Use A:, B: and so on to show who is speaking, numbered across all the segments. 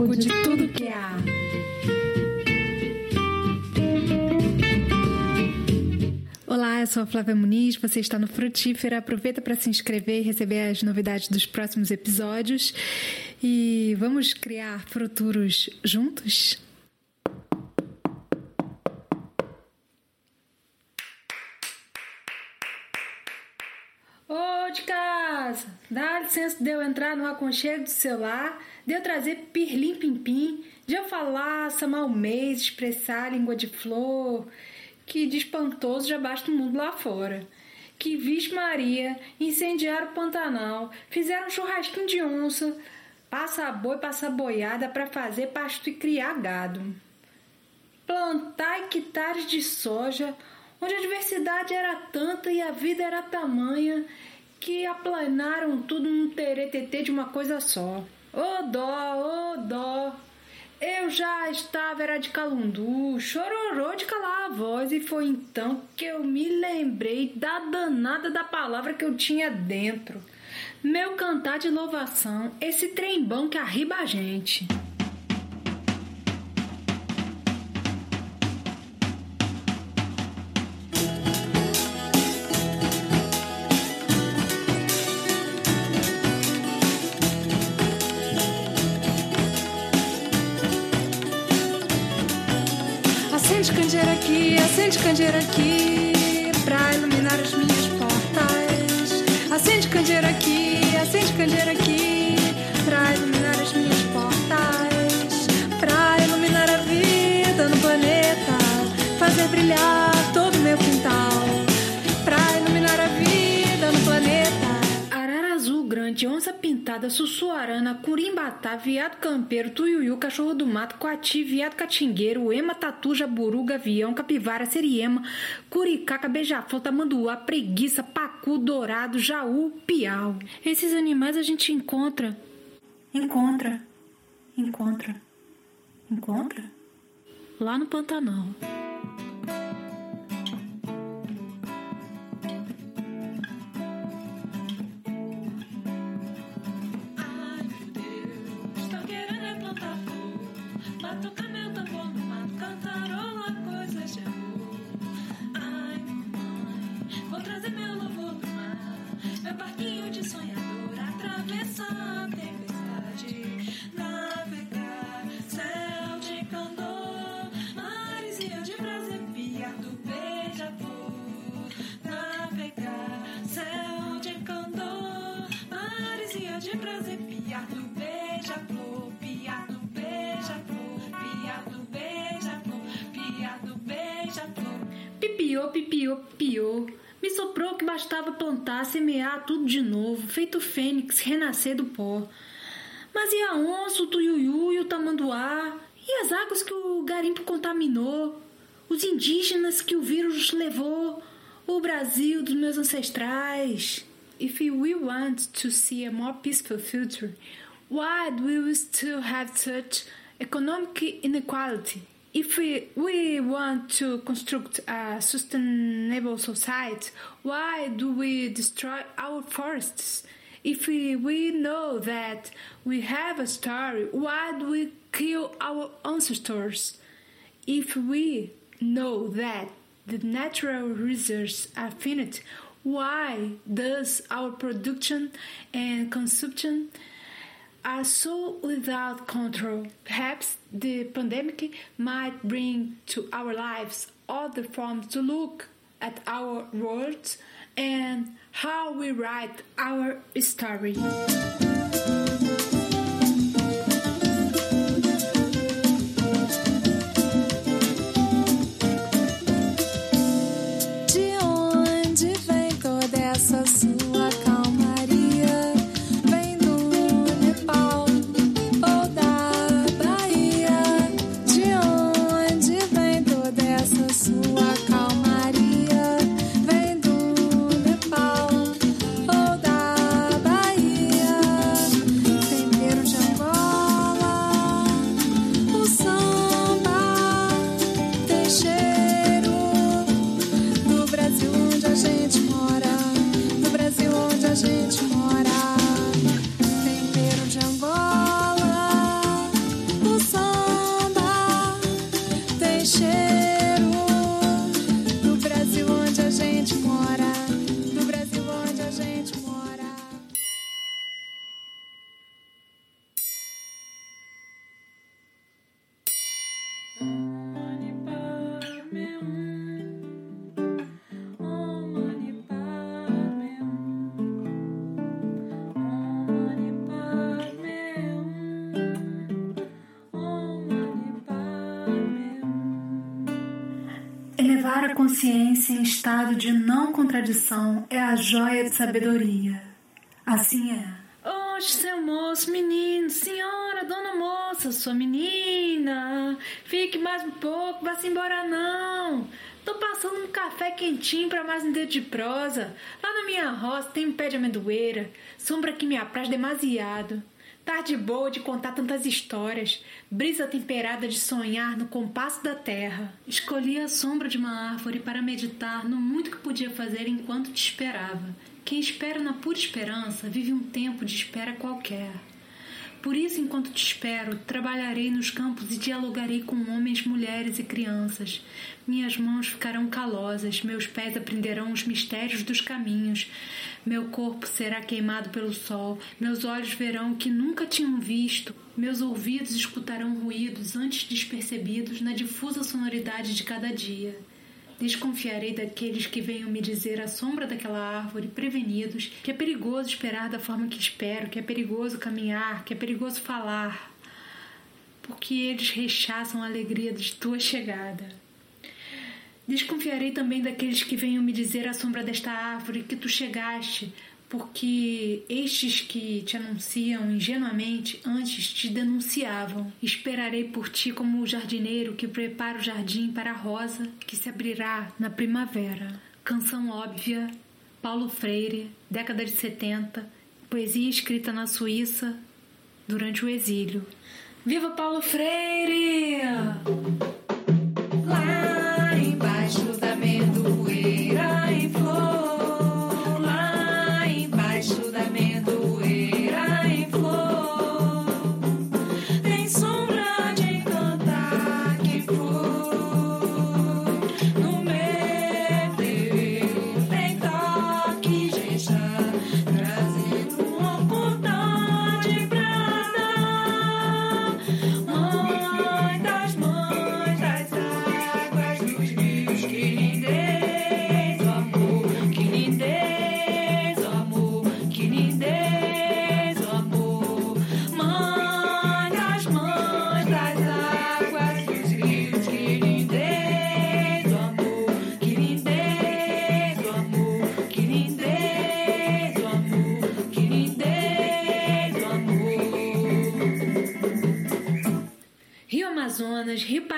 A: amigo de tudo que há. Olá, eu sou a Flávia Muniz, você está no Frutífera. Aproveita para se inscrever e receber as novidades dos próximos episódios. E vamos criar futuros juntos? Ô de casa, dá licença de eu entrar no aconchego do celular, de eu trazer pirlim pim-pim, de eu falar, samar o mês, expressar a língua de flor, que de espantoso já basta o mundo lá fora. Que vixe Maria, incendiaram o Pantanal, fizeram um churrasquinho de onça, passa boi, passa boiada para fazer pasto e criar gado. Plantar hectares de soja, onde a diversidade era tanta e a vida era tamanha que aplanaram tudo num teretetê de uma coisa só. Ô oh, dó, ô oh, dó! Eu já estava era de calundu, chororô de calar a voz, e foi então que eu me lembrei da danada da palavra que eu tinha dentro. Meu cantar de louvação, esse trembão que arriba a gente. Acende candeeira aqui, pra iluminar as minhas portas. Acende candeeira aqui, acende candeeira aqui, pra iluminar as minhas portas. Pra iluminar a vida no planeta, fazer brilhar grande, onça pintada, sussuarana, curimbatá, viado campeiro, tuiuiu, cachorro do mato, coati, viado catingueiro, ema, tatu, jaburu, gavião, capivara, seriema, curicaca, beija-flor, tamanduá, preguiça, pacu, dourado, jaú, piau. Esses animais a gente encontra, encontra, encontra, encontra lá no Pantanal. Bastava plantar, semear tudo de novo, feito fênix, renascer do pó. Mas e a onça, o tuiuiu e o tamanduá? E as águas que o garimpo contaminou? Os indígenas que o vírus levou? O Brasil dos meus ancestrais? If we want to see a more peaceful future, why do we still have such economic inequality? If we, we want to construct a sustainable society, why do we destroy our forests? If we, we know that we have a story, why do we kill our ancestors? If we know that the natural resources are finite, why does our production and consumption are so without control. Perhaps the pandemic might bring to our lives other forms to look at our world and how we write our story.
B: Consciência em estado de não contradição é a joia de sabedoria. Assim é.
A: Oxe, seu moço, menino, senhora, dona moça, sua menina. Fique mais um pouco, vá-se embora não. Tô passando um café quentinho para mais um dedo de prosa. Lá na minha roça tem um pé de amendoeira, sombra que me apraz demasiado. Tarde boa de contar tantas histórias, brisa temperada de sonhar no compasso da terra. Escolhi a sombra de uma árvore para meditar no muito que podia fazer enquanto te esperava. Quem espera na pura esperança vive um tempo de espera qualquer. Por isso, enquanto te espero, trabalharei nos campos e dialogarei com homens, mulheres e crianças. Minhas mãos ficarão calosas, meus pés aprenderão os mistérios dos caminhos. Meu corpo será queimado pelo sol, meus olhos verão o que nunca tinham visto, meus ouvidos escutarão ruídos antes despercebidos na difusa sonoridade de cada dia. Desconfiarei daqueles que venham me dizer à sombra daquela árvore, prevenidos, que é perigoso esperar da forma que espero, que é perigoso caminhar, que é perigoso falar, porque eles rechaçam a alegria de tua chegada. Desconfiarei também daqueles que venham me dizer à sombra desta árvore que tu chegaste, porque estes que te anunciam ingenuamente antes te denunciavam. Esperarei por ti como o jardineiro que prepara o jardim para a rosa que se abrirá na primavera. Canção óbvia, Paulo Freire, década de 70, poesia escrita na Suíça durante o exílio. Viva Paulo Freire!
C: Lá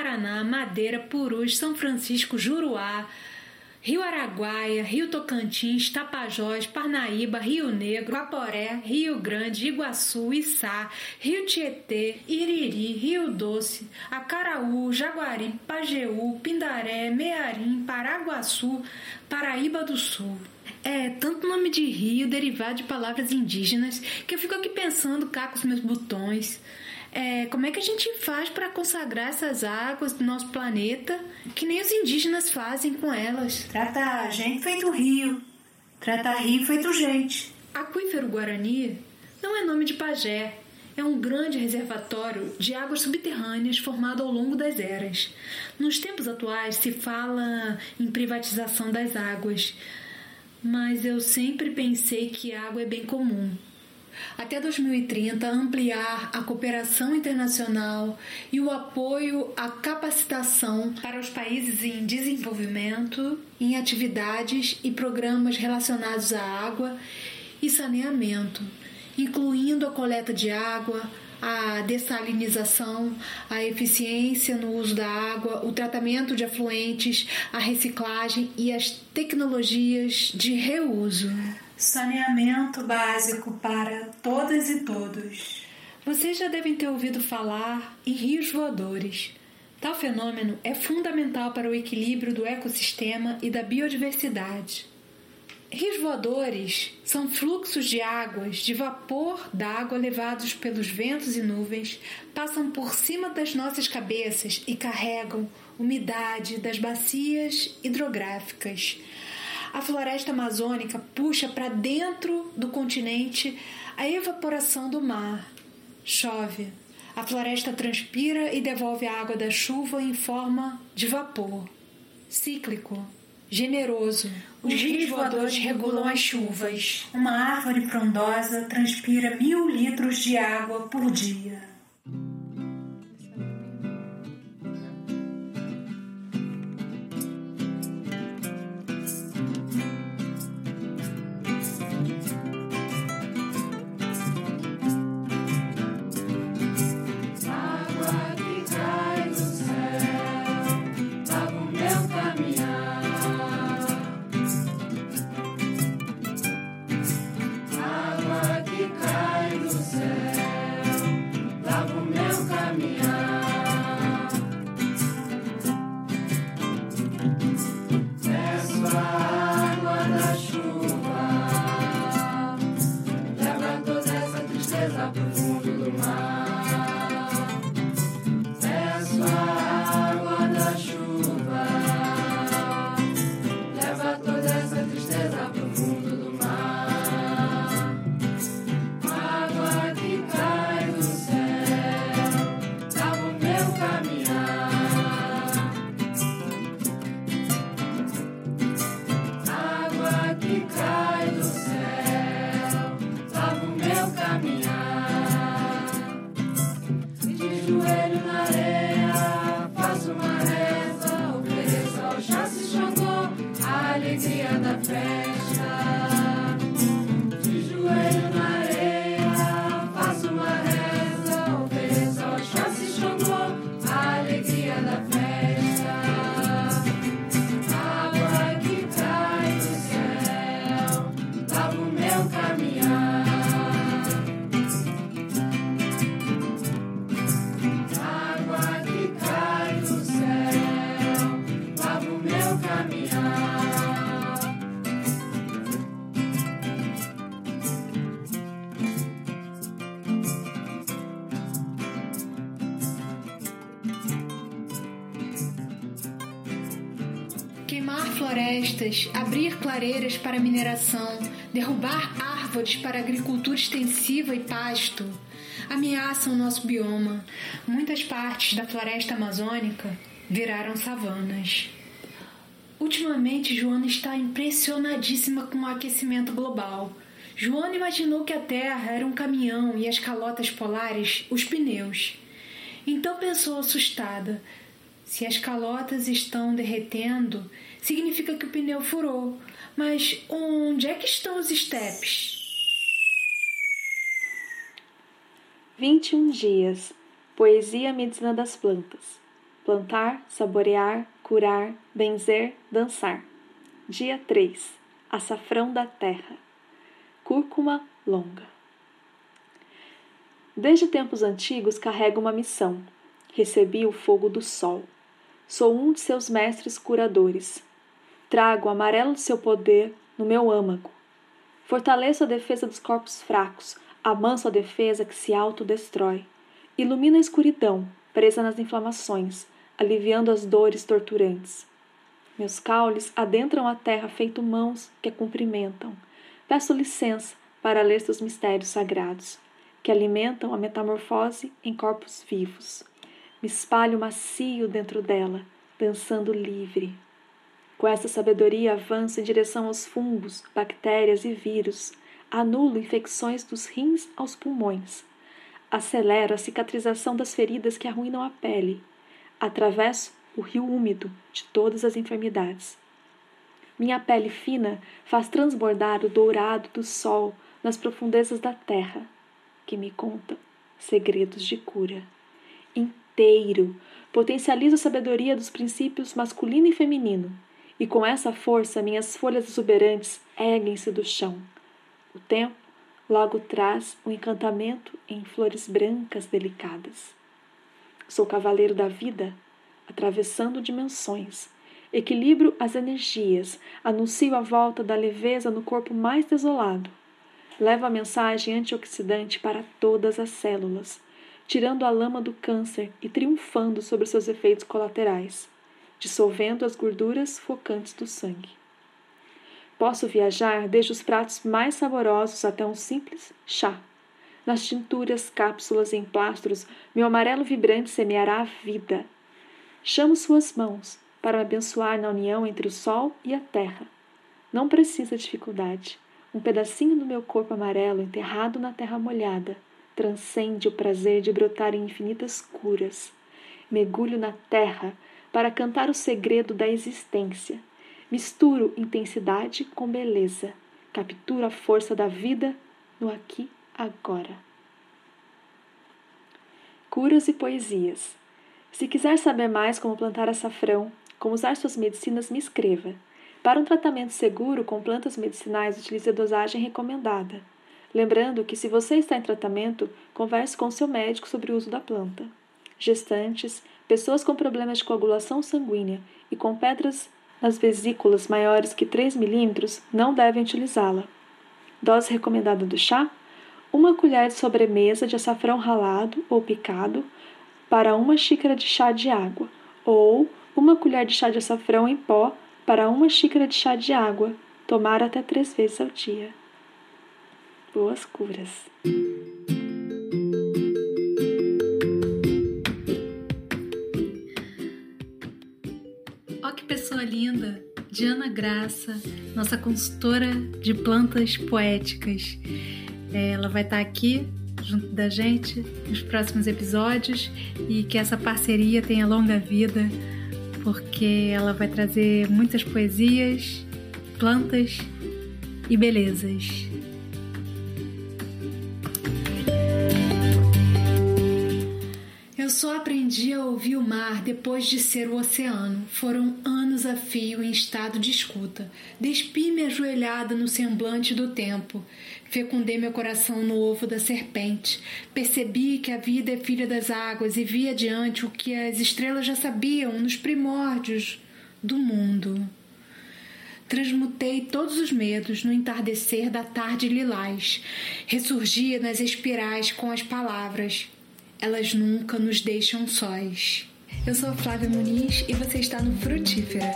A: Paraná, Madeira, Purus, São Francisco, Juruá, Rio Araguaia, Rio Tocantins, Tapajós, Parnaíba, Rio Negro, Guaporé, Rio Grande, Iguaçu, Içá, Rio Tietê, Iriri, Rio Doce, Acaraú, Jaguari, Pajeú, Pindaré, Mearim, Paraguaçu, Paraíba do Sul. É tanto nome de rio derivado de palavras indígenas que eu fico aqui pensando cá com os meus botões. É, como é que a gente faz para consagrar essas águas do nosso planeta que nem os indígenas fazem com elas?
B: Trata a gente feito rio. Trata rio feito gente.
A: Aquífero Guarani não é nome de pajé, é um grande reservatório de águas subterrâneas formado ao longo das eras. Nos tempos atuais se fala em privatização das águas, mas eu sempre pensei que água é bem comum. Até 2030, ampliar a cooperação internacional e o apoio à capacitação para os países em desenvolvimento em atividades e programas relacionados à água e saneamento, incluindo a coleta de água, a dessalinização, a eficiência no uso da água, o tratamento de afluentes, a reciclagem e as tecnologias de reuso.
B: Saneamento básico para todas e todos.
A: Vocês já devem ter ouvido falar em rios voadores. Tal fenômeno é fundamental para o equilíbrio do ecossistema e da biodiversidade. Rios voadores são fluxos de águas, de vapor d'água levados pelos ventos e nuvens, passam por cima das nossas cabeças e carregam umidade das bacias hidrográficas. A floresta amazônica puxa para dentro do continente a evaporação do mar. Chove. A floresta transpira e devolve a água da chuva em forma de vapor. Cíclico. Generoso.
B: Os rios voadores regulam as chuvas. Uma árvore frondosa transpira mil litros de água por dia.
A: Florestas, abrir clareiras para mineração, derrubar árvores para agricultura extensiva e pasto ameaçam o nosso bioma. Muitas partes da floresta amazônica viraram savanas. Ultimamente, Joana está impressionadíssima com o aquecimento global. Joana imaginou que a Terra era um caminhão e as calotas polares os pneus. Então pensou assustada: se as calotas estão derretendo, significa que o pneu furou. Mas onde é que estão os estepes?
D: 21 dias. Poesia Medicina das Plantas. Plantar, saborear, curar, benzer, dançar. Dia 3. Açafrão da terra. Cúrcuma longa. Desde tempos antigos carrego uma missão. Recebi o fogo do sol. Sou um de seus mestres curadores. Trago o amarelo de seu poder no meu âmago. Fortaleço a defesa dos corpos fracos, amanso a defesa que se autodestrói. Ilumino a escuridão, presa nas inflamações, aliviando as dores torturantes. Meus caules adentram a terra feito mãos que a cumprimentam. Peço licença para ler seus mistérios sagrados, que alimentam a metamorfose em corpos vivos. Me espalho macio dentro dela, dançando livre. Com essa sabedoria avanço em direção aos fungos, bactérias e vírus, anulo infecções dos rins aos pulmões, acelero a cicatrização das feridas que arruinam a pele, atravesso o rio úmido de todas as enfermidades. Minha pele fina faz transbordar o dourado do sol nas profundezas da terra, que me conta segredos de cura. Inteiro, potencializo a sabedoria dos princípios masculino e feminino, e com essa força minhas folhas exuberantes erguem-se do chão. O tempo logo traz o encantamento em flores brancas delicadas. Sou cavaleiro da vida, atravessando dimensões. Equilibro as energias, anuncio a volta da leveza no corpo mais desolado. Levo a mensagem antioxidante para todas as células, tirando a lama do câncer e triunfando sobre seus efeitos colaterais, dissolvendo as gorduras focantes do sangue. Posso viajar desde os pratos mais saborosos até um simples chá. Nas tinturas, cápsulas e emplastros, meu amarelo vibrante semeará a vida. Chamo suas mãos para me abençoar na união entre o sol e a terra. Não precisa dificuldade. Um pedacinho do meu corpo amarelo enterrado na terra molhada transcende o prazer de brotar em infinitas curas. Mergulho na terra para cantar o segredo da existência. Misturo intensidade com beleza. Capturo a força da vida no aqui agora. Curas e poesias. Se quiser saber mais como plantar açafrão, como usar suas medicinas, me escreva. Para um tratamento seguro com plantas medicinais, utilize a dosagem recomendada. Lembrando que, se você está em tratamento, converse com seu médico sobre o uso da planta. Gestantes, pessoas com problemas de coagulação sanguínea e com pedras nas vesículas maiores que 3 milímetros não devem utilizá-la. Dose recomendada do chá: uma colher de sobremesa de açafrão ralado ou picado para uma xícara de chá de água, ou uma colher de chá de açafrão em pó para uma xícara de chá de água, tomar até três vezes ao dia. Boas curas!
A: Ó que pessoa linda! Diana Graça, nossa consultora de plantas poéticas. É, Ela vai estar aqui junto da gente nos próximos episódios e que essa parceria tenha longa vida, porque ela vai trazer muitas poesias plantas e belezas. Ouvir o mar depois de ser o oceano. Foram anos a fio em estado de escuta. Despi-me ajoelhada no semblante do tempo. Fecundei meu coração no ovo da serpente. Percebi que a vida é filha das águas e vi adiante o que as estrelas já sabiam nos primórdios do mundo. Transmutei todos os medos no entardecer da tarde lilás. Ressurgia nas espirais com as palavras elas nunca nos deixam sós. Eu sou a Flávia Muniz e você está no Frutífera.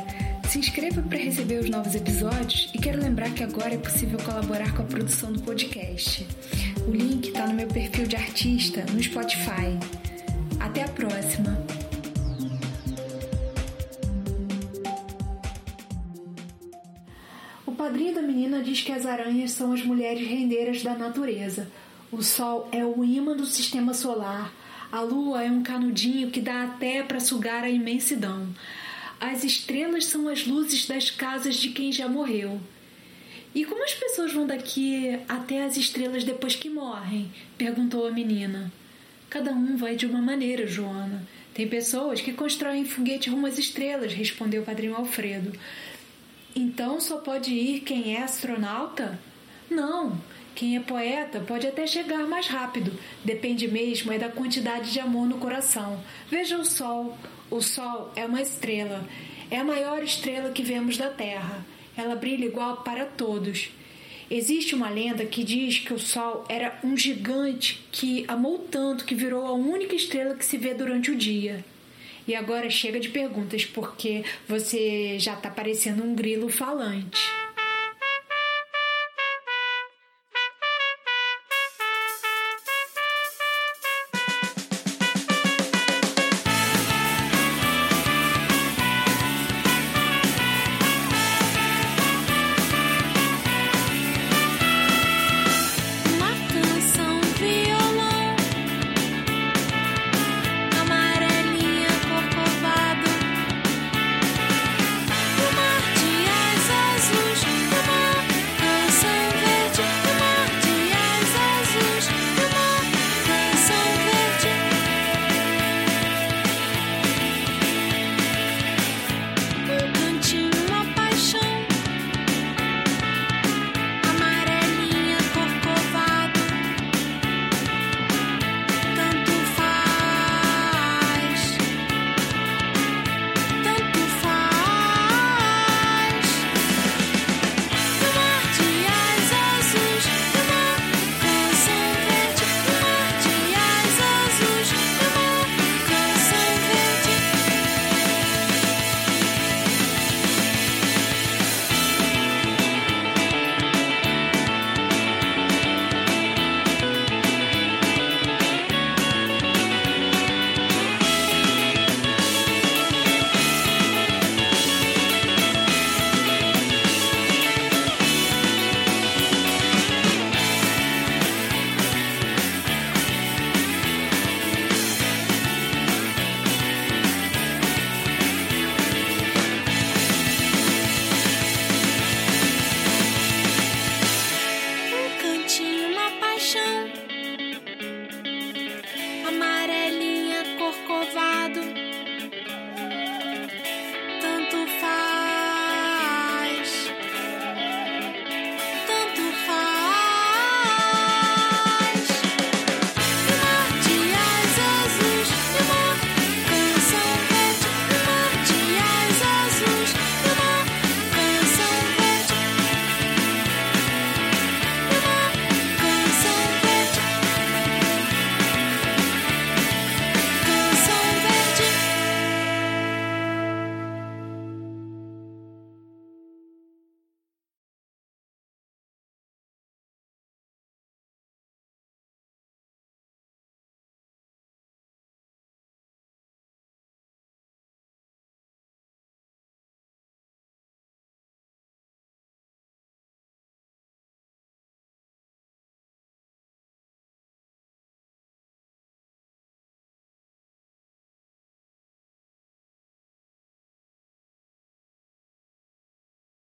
A: Se inscreva para receber os novos episódios e quero lembrar que agora é possível colaborar com a produção do podcast. O link está no meu perfil de artista no Spotify. Até a próxima! O padrinho da menina diz que as aranhas são as mulheres rendeiras da natureza o Sol é o imã do sistema solar. A Lua é um canudinho que dá até para sugar a imensidão. As estrelas são as luzes das casas de quem já morreu. E como as pessoas vão daqui até as estrelas depois que morrem? perguntou a menina. Cada um vai de uma maneira, Joana. Tem pessoas que constroem foguete rumo às estrelas, respondeu o padrinho Alfredo. Então só pode ir quem é astronauta? Não. Quem é poeta pode até chegar mais rápido, depende mesmo é da quantidade de amor no coração. Veja o Sol. O Sol é uma estrela, é a maior estrela que vemos da Terra. Ela brilha igual para todos. Existe uma lenda que diz que o Sol era um gigante que amou tanto que virou a única estrela que se vê durante o dia. E agora chega de perguntas, porque você já está parecendo um grilo falante.